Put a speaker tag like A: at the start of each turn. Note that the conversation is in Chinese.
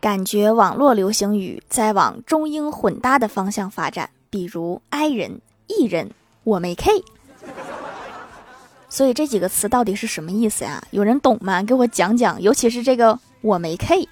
A: 感觉网络流行语在往中英混搭的方向发展，比如 “i 人”“艺人”“我没 K”。所以这几个词到底是什么意思呀？有人懂吗？给我讲讲，尤其是这个“我没 K”。